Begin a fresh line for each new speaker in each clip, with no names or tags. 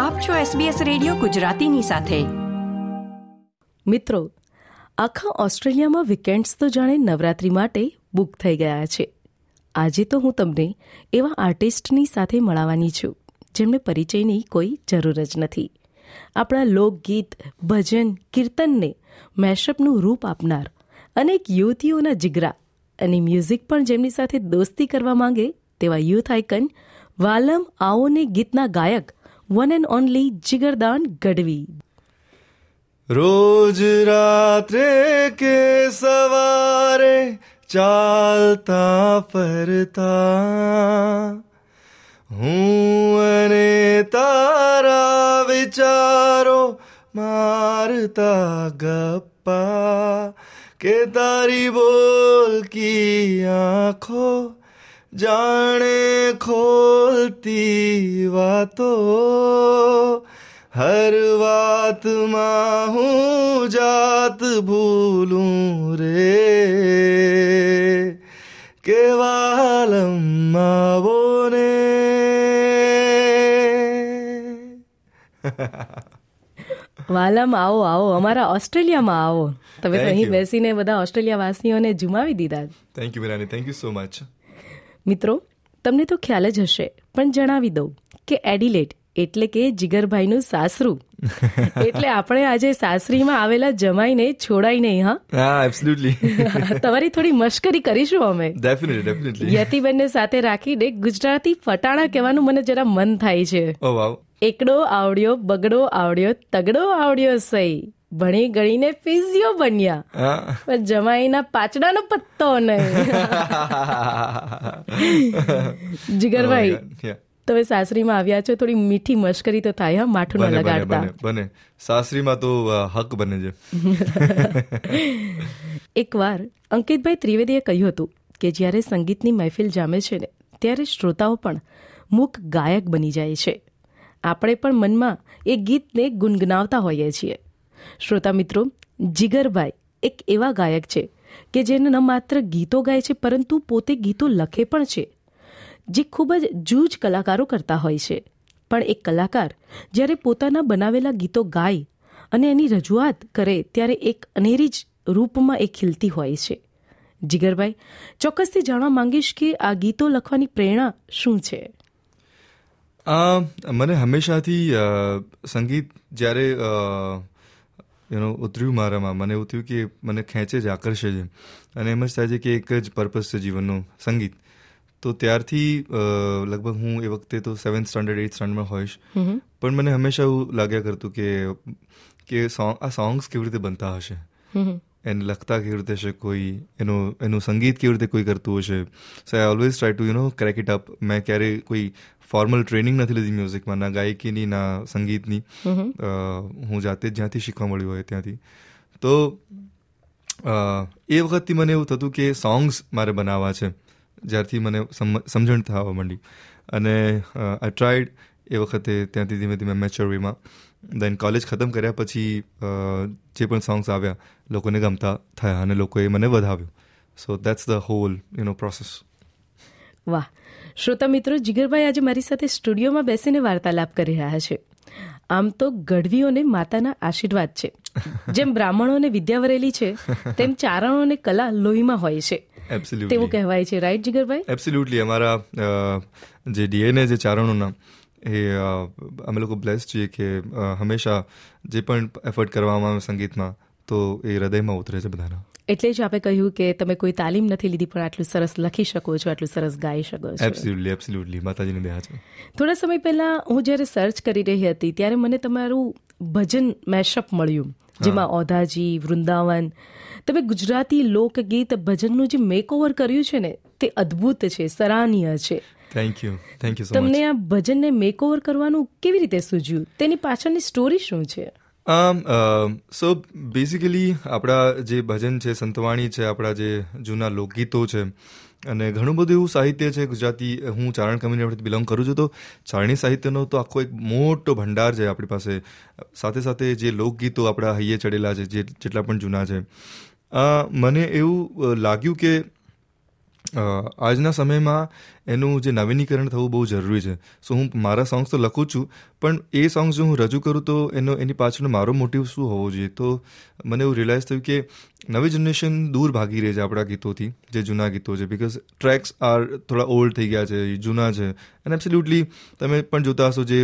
આપ છો SBS radio ગુજરાતીની સાથે.
મિત્રો, આખા ઓસ્ટ્રેલિયામાં વીકેન્ડ્સ તો જાણે નવરાત્રી માટે બુક થઈ ગયા છે. આજે તો હું તમને એવા આર્ટિસ્ટની સાથે મળવાની છું, જેમને પરિચયની કોઈ જરૂર જ નથી. આપણા લોકગીત, ભજન, કીર્તનને મેશઅપનું રૂપ આપનાર અનેક યુવતીઓના જીગરા અને મ્યુઝિક પણ જેમની સાથે દોસ્તી કરવા માંગે તેવા યુથ આઇકન વાલમ આઓને ગીતના ગાયક one and only Jigardan Gadhvi
રોજ રાત્રે કે સવારે ચાલતા ફરતા હું અને તારા વિચારો મારતા ગપ્પા કે તારી બોલકી આંખો જાણે ખોલતી વાતો. હર વાતમાં હું જાત ભૂલું રે. કેવાલમ આવો ને
વાલમ આવો આવો. અમારા ઓસ્ટ્રેલિયામાં આવો. તમે અહીં બેસીને બધા ઓસ્ટ્રેલિયા વાસીઓને જુમાવી દીધા.
Thank you Mirani thank you so much
મિત્રો તમને તો ખ્યાલ જ હશે પણ જણાવી દઉં કે એડિલેટ એટલે કે જીગરભાઈનું સાસરું. એટલે આપણે આજે સાસરીમાં આવેલા જમાઈને છોડાઈ નહીં હા?
હા એબ્સોલ્યુટલી
તમારી થોડી મશ્કરી કરીશું અમે.
ડેફિનેટલી ડેફિનેટલી
યતિબેનને સાથે રાખીને ગુજરાતી ફટાણા કહેવાનું મને જરા મન થાય છે.
ઓ વાવ
એકડો આવડ્યો બગડો આવડ્યો તગડો આવડ્યો સહી. ભણી ગણીને ફિઝિયો બન્યા. પણ જમાઈના પાચડાનો પત્તો નહીં. જીગરભાઈ તમે સાસરીમાં આવ્યા છો થોડી મીઠી મશ્કરી તો થાય હા માઠું ન લગાડતા.
બને સાસરીમાં તો હક બને છે.
એકવાર અંકિતભાઈ ત્રિવેદીએ કહ્યું હતું કે જ્યારે સંગીતની મહેફિલ જામે છે ને ત્યારે શ્રોતાઓ પણ મૂક ગાયક બની જાય છે. આપણે પણ મનમાં એ ગીતને ગુનગુનાવતા હોઈએ છીએ. શ્રોતા મિત્રો, જીગરભાઈ એક એવા ગાયક છે કે જેને ન માત્ર ગીતો ગાય છે, પરંતુ પોતે ગીતો લખે પણ છે, જે ખૂબ જ જૂજ કલાકારો કરતા હોય છે. પણ એક કલાકાર જ્યારે પોતાના બનાવેલા ગીતો ગાય અને એની રજૂઆત કરે ત્યારે એક અનેરી જ રૂપમાં એ ખીલતી હોય છે. જીગરભાઈ, ચોક્કસથી જાણવા માંગીશ કે આ ગીતો લખવાની પ્રેરણા શું છે?
મને હંમેશાથી સંગીત જ્યારે યુનો ઉતર્યું મારામાં. મને એવું થયું કે મને ખેંચે જ આકર્ષે છે. અને એમ જ થાય છે કે એક જ પર્પઝ છે જીવનનું સંગીત. તો ત્યારથી લગભગ હું એ વખતે તો સેવન્થ સ્ટાન્ડર્ડ એઇથ સ્ટાન્ડર્ડમાં હોઈશ. પણ મને હંમેશા એવું લાગ્યા કરતું કે કે સોંગ આ સોંગ્સ કેવી રીતે બનતા હશે? એને લખતા કેવી રીતે છે કોઈ એનું એનું સંગીત કેવી રીતે કોઈ કરતું હશે so I always try to you know crack it up મેં ક્યારેય કોઈ ફોર્મલ ટ્રેનિંગ નથી લીધી મ્યુઝિકમાં ના ગાયકીની ના સંગીતની હું જાતે જ જ્યાંથી શીખવા મળ્યું હોય ત્યાંથી તો એ વખતથી મને એવું થતું કે સોંગ્સ મારે બનાવવા છે જ્યારથી મને સમ- સમજણ થવા માંડી અને આઈ ટ્રાઈડ એ વખતે ત્યાંથી ધીમે ધીમે મેચ્યોર દેન કોલેજ ખતમ કર્યા પછી જે પણ સોંગ્સ આવ્યા લોકોને ગમતા થયા અને લોકોએ મને વધાવ્યું. So that's the whole you know process
વાહ. શ્રોતા મિત્રો જીગરભાઈ આજે મારી સાથે સ્ટુડિયોમાં બેસીને વાર્તાલાપ કરી રહ્યા છે. આમ તો ગઢવીઓને માતાના આશીર્વાદ છે. જેમ બ્રાહ્મણોને વિદ્યા વરેલી છે તેમ ચારણોને કલા લોહીમાં હોય છે. તેવું કહેવાય છે રાઈટ જીગરભાઈ?
એબ્સોલ્યુટલી અમારા જે ડીએનએ જે ચારણોના એ અમે લોકો બ્લેસ છીએ કે હંમેશા જે પણ એફર્ટ કરવામાં આવે સંગીતમાં તો એ હૃદયમાં ઉતરે છે બધાના.
એટલે જ આપણે કહ્યું કે તમે કોઈ તાલીમ નથી લીધી પણ આટલું સરસ લખી શકો છો આટલું સરસ ગાઈ શકો છો.
એબ્સોલ્યુટલી એબ્સોલ્યુટલી માતાજીની દયા છે.
થોડા સમય પહેલા હું જ્યારે સર્ચ કરી રહી હતી ત્યારે મને તમારું ભજન મેશઅપ મળ્યું જેમાં ઓધાજી વૃંદાવન તમે ગુજરાતી લોકગીત ભજનનું જે મેકઓવર કર્યું છે ને તે અદ્ભુત છે સરાહનીય છે.
Thank you thank you so much
તમને આ ભજનને મેકઓવર કરવાનું કેવી રીતે સૂજ્યું? તેની પાછળની સ્ટોરી શું છે?
આમ સો બેઝિકલી આપણા જે ભજન છે સંતવાણી છે આપણા જે જૂના લોકગીતો છે અને ઘણું બધું એવું સાહિત્ય છે ગુજરાતી હું ચારણ કમ્યુનિટી બિલોંગ કરું છું તો ચારણી સાહિત્યનો તો આખો એક મોટો ભંડાર છે આપણી પાસે. સાથે સાથે જે લોકગીતો આપણા હૈયે ચડેલા છે જે જેટલા પણ જૂના છે. મને એવું લાગ્યું કે આજના સમયમાં એનું જે નવીનીકરણ થવું બહુ જરૂરી છે. સો હું મારા સોંગ્સ તો લખું છું, પણ એ સોંગ્સ જો હું રજૂ કરું તો એનો, એની પાછળનો મારો મોટિવ શું હોવો જોઈએ? તો મને એવું રિયલાઇઝ થયું કે નવી જનરેશન દૂર ભાગી રહી છે આપણા ગીતોથી, જે જૂના ગીતો છે. બિકોઝ ટ્રેક્સ આર થોડા ઓલ્ડ થઈ ગયા છે જૂના છે. અને એબ્સોલ્યુટલી તમે પણ જોતા હશો જે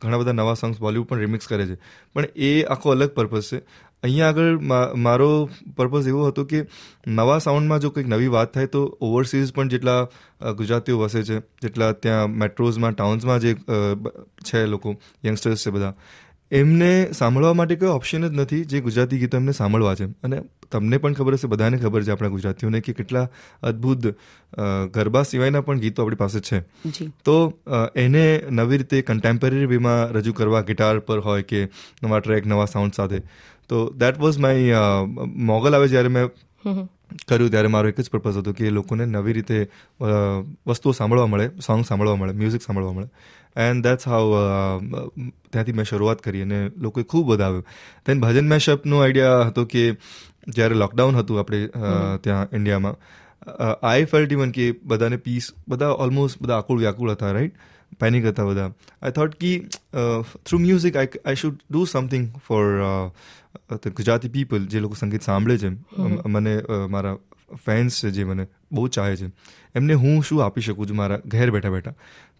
ઘણા બધા નવા સોંગ્સ બોલિવૂડ પણ રિમિક્સ કરે છે. પણ એ આખો અલગ પર્પઝ છે. અહીંયા આગળ મારો પર્પઝ એવો હતો કે નવા સાઉન્ડમાં જો કંઈક નવી વાત થાય તો ઓવરસીઝ પણ જેટલા ગુજરાતીઓ વસે છે જેટલા ત્યાં મેટ્રોઝમાં ટાઉન્સમાં જે છે લોકો યંગસ્ટર્સ છે બધા. એમને સાંભળવા માટે કોઈ ઓપ્શન જ નથી જે ગુજરાતી ગીતો એમને સાંભળવા છે. અને તમને પણ ખબર હશે બધાને ખબર છે આપણા ગુજરાતીઓને કે કેટલા અદ્ભુત ગરબા સિવાયના પણ ગીતો આપણી પાસે છે. તો એને નવી રીતે કન્ટેમ્પરરી વેમાં રજૂ કરવા ગિટાર પર હોય કે નવા ટ્રેક નવા સાઉન્ડ સાથે. તો દેટ વોઝ માય મોગલ આવે જ્યારે મેં કર્યું ત્યારે મારો એક જ પર્પઝ હતો કે લોકોને નવી રીતે વસ્તુઓ સાંભળવા મળે સોંગ સાંભળવા મળે મ્યુઝિક સાંભળવા મળે. એન્ડ દેટ્સ હાઉ ત્યાંથી મેં શરૂઆત કરી અને લોકોએ ખૂબ વધાવ્યું. દેન ભજન મેશઅપનો આઈડિયા હતો કે જ્યારે લોકડાઉન હતું આપણે ત્યાં ઇન્ડિયામાં આઈ ફેલ્ટ ઇવન કે બધાને પીસ બધા ઓલમોસ્ટ બધા આકુળ વ્યાકુળ હતા રાઈટ પેનિક હતા બધા. I thought key through music I I should do something for Gujarati people જે લોકો સંગીત સાંભળે છે મને મારા ફેન્સ છે જે મને બહુ ચાહે છે એમને હું શું આપી શકું છું મારા ઘેર બેઠા બેઠા?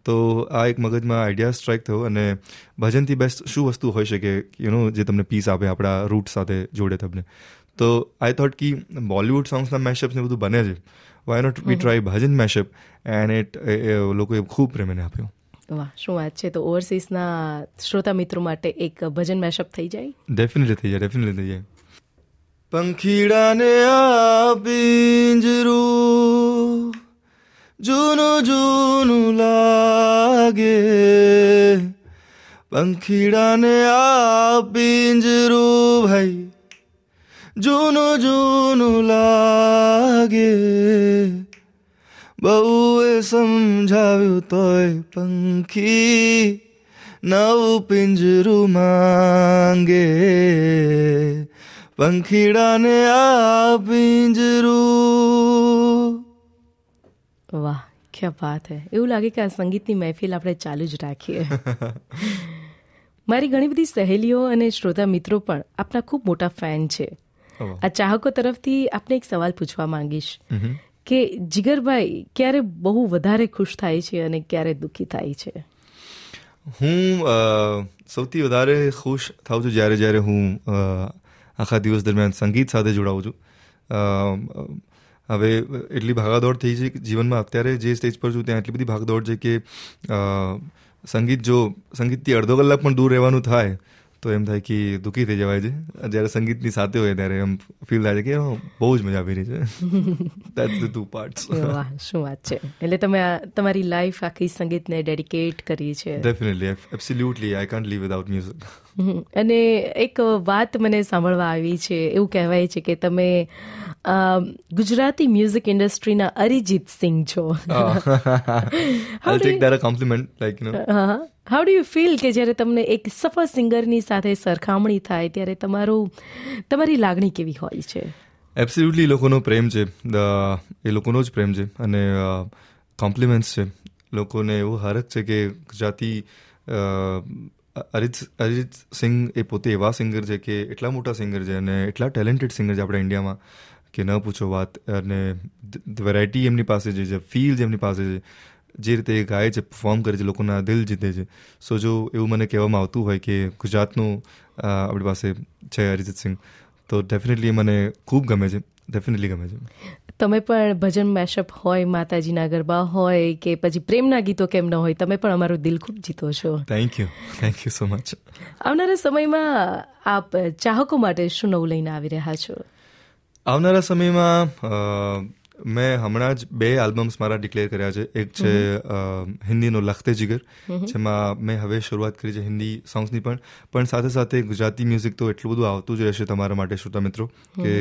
તો આ એક મગજમાં આઈડિયા સ્ટ્રાઇક થયો અને ભજનથી બેસ્ટ શું વસ્તુ હોઈ શકે યુ નો જે તમને પીસ આપે આપણા રૂટ સાથે જોડે તમને તો આઈ થોટ કી બોલિવૂડ સોંગ્સના મેશઅપ્સ ને બધું બને છે. Why not we try bhajan mashup and it લોકોએ ખૂબ પ્રેમને આપ્યો.
વાહ, શું વાત છે? તો ઓવરસીઝના શ્રોતા મિત્રો માટે એક ભજન મેશઅપ થઈ જાય?
ડેફિનેટલી થઈ જાય ડેફિનેટલી થઈ જાય. પંખીડાને આ પિંજરું જૂનું જૂનું લાગે. પંખીડાને આ પિંજરું ભાઈ જૂનું જૂનું લાગે. બહુ એ સમજાવ્યું તોય પંખી નવું પિંજરું માંગે. પંખીડાને આ પિંજરું.
વાહ ક્યાં વાત હે. એવું લાગે કે આ સંગીતની મહેફિલ આપણે ચાલુ જ રાખીએ. મારી ઘણી બધી સહેલીઓ અને શ્રોતા મિત્રો પણ આપના ખૂબ મોટા ફેન છે. આ ચાહકો તરફથી આપને એક સવાલ પૂછવા માંગીશ. કે જીગરભાઈ ક્યારે બહુ વધારે ખુશ થાય છે અને ક્યારે દુઃખી થાય છે?
હું સૌથી વધારે ખુશ થાઉં છું જ્યારે જ્યારે હું આખા દિવસ દરમિયાન સંગીત સાથે જોડાઉં છું. હવે એટલી ભાગાદોડ થઈ છે જીવનમાં અત્યારે જે સ્ટેજ પર છું ત્યાં એટલી બધી ભાગદોડ છે કે સંગીત જો, સંગીતથી અડધો કલાક પણ દૂર રહેવાનું થાય તો એમ થાય કે દુઃખી થઈ જવાય છે. જ્યારે સંગીતની સાથે હોય ત્યારે એમ ફીલ થાય છે કે બહુ જ મજા આવી રહી છે. દેટ્સ ધ ટુ પાર્ટ્સ
વાહ શું વાત છે. એટલે તમે તમારી લાઈફ આખી સંગીતને ડેડિકેટ કરી છે.
Definitely absolutely I can't live without music
અને એક વાત મને સાંભળવા આવી છે એવું કહેવાય છે કે તમે ગુજરાતી મ્યુઝિક ઇન્ડસ્ટ્રીના અરિજીત સિંહ છો.
I'll take that a compliment like you know.
How do you feel કે જ્યારે તમને એક સફળ સિંગરની સાથે સરખામણી થાય ત્યારે તમારું, તમારી લાગણી કેવી હોય છે?
એબ્સોલ્યુટલી લોકોનો પ્રેમ છે. એ લોકોનો જ પ્રેમ છે અને કોમ્પ્લિમેન્ટ્સ છે. લોકોને એવો હરખ છે કે ગુજરાતી અરિત અરિજીત સિંઘ એ પોતે એવા સિંગર છે કે એટલા મોટા સિંગર છે અને એટલા ટેલેન્ટેડ સિંગર છે આપણા ઇન્ડિયામાં કે ન પૂછો વાત. અને વેરાયટી એમની પાસે જે છે ફીલ એમની પાસે છે. જે રીતે એ ગાય છે પરફોર્મ કરે છે લોકોના દિલ જીતે છે. સો જો એવું મને કહેવામાં આવતું હોય કે ગુજરાતનું આપણી પાસે છે અરિજીત સિંહ તો ડેફિનેટલી મને ખૂબ ગમે છે. ડેફિનેટલી ગમે છે.
તમે પણ ભજન મેશઅપ હોય માતાજીના ગરબા હોય કે પછી પ્રેમના ગીતો કેમ ન હોય તમે પણ અમારું દિલ ખૂબ જીતો છો.
Thank you thank you so much
આવનારા સમયમાં આપ ચાહકો માટે શું નવું લઈને આવી રહ્યા છો?
આવનારા સમયમાં મેં હમણાં જ બે આલ્બમ્સ મારા ડિક્લેર કર્યા છે. એક છે હિન્દીનો લખતે જીગર જેમાં મેં હવે શરૂઆત કરી છે હિન્દી સોંગ્સની પણ. પણ સાથે સાથે ગુજરાતી મ્યુઝિક તો એટલું બધું આવતું જ રહેશે તમારા માટે શ્રોતા મિત્રો કે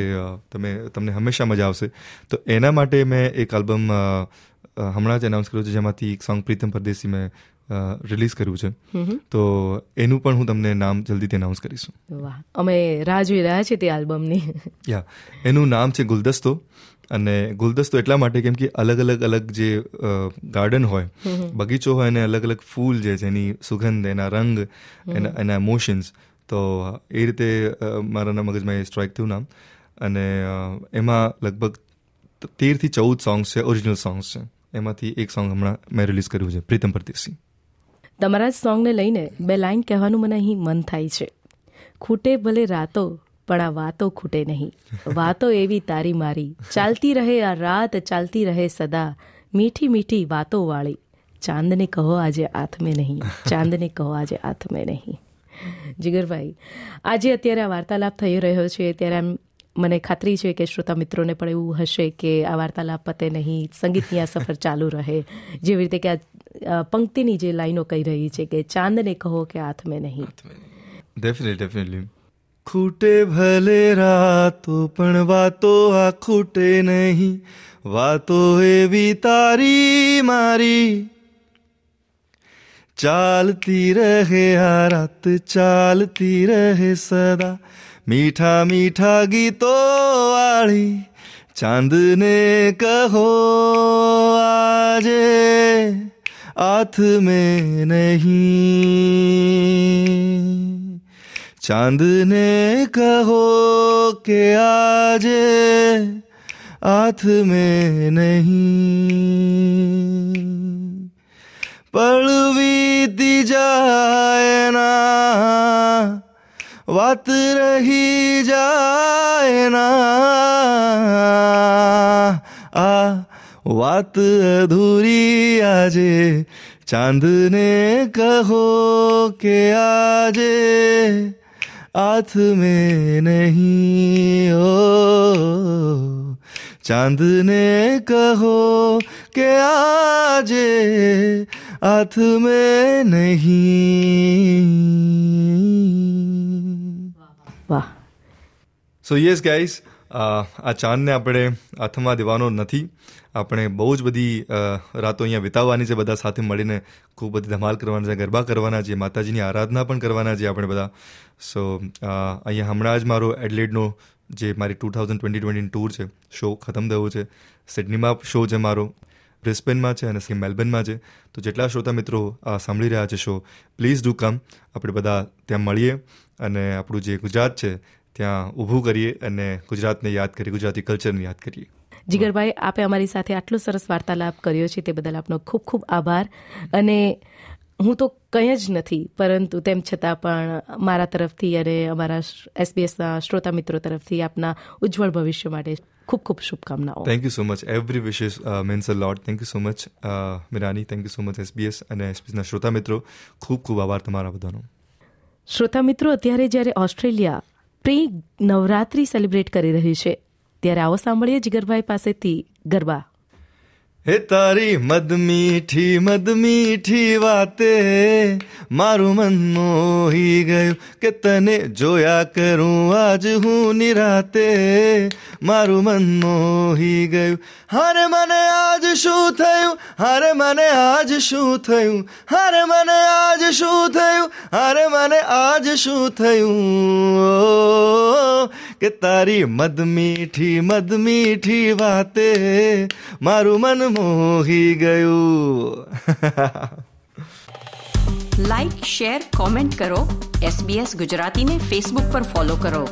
તમે તમને હંમેશા મજા આવશે. તો એના માટે મેં એક આલ્બમ હમણાં જ એનાઉન્સ કર્યું છે જેમાંથી એક સોંગ પ્રીતમ પરદેશી મેં રિલીઝ કર્યું છે. તો એનું પણ હું તમને નામ જલ્દીથી એનાઉન્સ કરીશું.
વાહ. અમે રાહ જોઈ રહ્યા છીએ તે આલ્બમની
યા એનું નામ છે ગુલદસ્તો અને ગુલદસ્તો એટલા માટે કેમ કે અલગ અલગ અલગ જે ગાર્ડન હોય બગીચો હોય અને અલગ અલગ ફૂલ જે છે એની સુગંધ એના રંગ એના એના ઇમોશન્સ તો એ રીતે મારાના મગજમાં એ સ્ટ્રાઇક થયું નામ. અને એમાં લગભગ તેરથી ચૌદ સોંગ્સ છે ઓરિજિનલ સોંગ્સ છે. એમાંથી એક સોંગ હમણાં મેં રિલીઝ કર્યું છે પ્રીતમ પરદેશી.
તમારા જ સોંગને લઈને બે લાઈન કહેવાનું મને અહીં મન થાય છે. ખૂટે ભલે રાતો પણ આ વાતો ખૂટે નહીં. વાતો એવી તારી મારી. ચાલતી રહે આ રાત, ચાલતી રહે સદા. મીઠી મીઠી વાતો વાળી. ચાંદને કહો આજે આથમે નહીં. ચાંદને કહો આજે આથમે નહીં. જીગરભાઈ, આજે અત્યારે આ વાર્તાલાપ થઈ રહ્યો છે. ત્યારે એમ મને ખાતરી છે કે શ્રોતા મિત્રોને પણ એવું હશે કે આ વાર્તાલાપ પતે નહીં, સંગીતની આ સફર ચાલુ રહે. જેવી રીતે કે આ પંક્તિની જે લાઈનો કહી રહી છે કે ચાંદને કહો કે હાથમે નહીં.
ડેફિનેટલી ડેફિનેટલી ખૂટે ભલે રાતો પણ વાતો આ ખૂટે નહીં વાતો એવી તારી મારી ચાલતી રહે આ રાત ચાલતી રહે સદા મીઠા મીઠા ગીતો વાળી ચાંદને કહો આજે હાથ में नहीं ચાંદને કહો કે આજે હાથ में नहीं પળવીતી જાય ના વાત રહી જાય ના આ વાત અધૂરી આજે ચાંદને કહો કે આજે हाथ में नहीं ओ चांद ने कहो के आजे हाथ में नहीं
वाह
सो यस गाइस આ ચાંદને આપણે હાથમાં દેવાનો નથી. આપણે બહુ જ બધી રાતો અહીંયા વિતાવવાની છે, બધા સાથે મળીને ખૂબ બધી ધમાલ કરવાના છે, ગરબા કરવાના છે, માતાજીની આરાધના પણ કરવાના છે આપણે બધા. સો અહીંયા હમણાં જ મારો એડલેડનો જે મારી two thousand twenty twenty tour છે, શો ખતમ થયો છે. સિડનીમાં શો છે મારો, બ્રિસ્બેનમાં છે અને મેલબર્નમાં છે. તો જેટલા શ્રોતા મિત્રો સાંભળી રહ્યા છે શો, પ્લીઝ ડુ કમ. આપણે બધા ત્યાં મળીએ અને આપણું જે ગુજરાત છે ત્યાં ઊભું કરીએ અને ગુજરાતને યાદ કરીએ ગુજરાતી કલ્ચરને યાદ કરીએ.
જીગરભાઈ આપે અમારી સાથે આટલો સરસ વાર્તાલાપ કર્યો છે તે બદલ આપનો ખૂબ ખૂબ આભાર. અને હું તો કંઈ જ નથી પરંતુ તેમ છતાં પણ મારા તરફથી અને અમારા એસબીએસના શ્રોતા મિત્રો તરફથી આપના ઉજ્જવળ ભવિષ્ય માટે ખૂબ ખૂબ શુભકામનાઓ.
Thank you so much every wishes means a lot thank you so much Mirani thank you so much SBS અને એસબીએસના શ્રોતા મિત્રો. ખૂબ ખૂબ આભાર તમારા બધાનો.
શ્રોતા મિત્રો અત્યારે જ્યારે ઓસ્ટ્રેલિયા પ્રી નવરાત્રી સેલિબ્રેટ કરી રહ્યું છે. ત્યારે આવો સાંભળીએ જીગરભાઈ પાસેથી ગરબા.
હે તારી મદ મીઠી મદ મીઠી વાતે, મારું મન મોહી ગયું કે તને જોયા કરું. આજ હું નિરાતે મારું મન મોહી ગયું. હારે મને આજ શું થયું? હારે મને આજ શું થયું? હારે મને આજ શું થયું? હારે મને આજ શું થયું? કે તારી મદ મીઠી મદ મીઠી વાતે, મારું મન મોહી ગયું.
લાઇક શેર કોમેન્ટ કરો. એસબીએસ ગુજરાતીને ફેસબુક પર ફોલો કરો.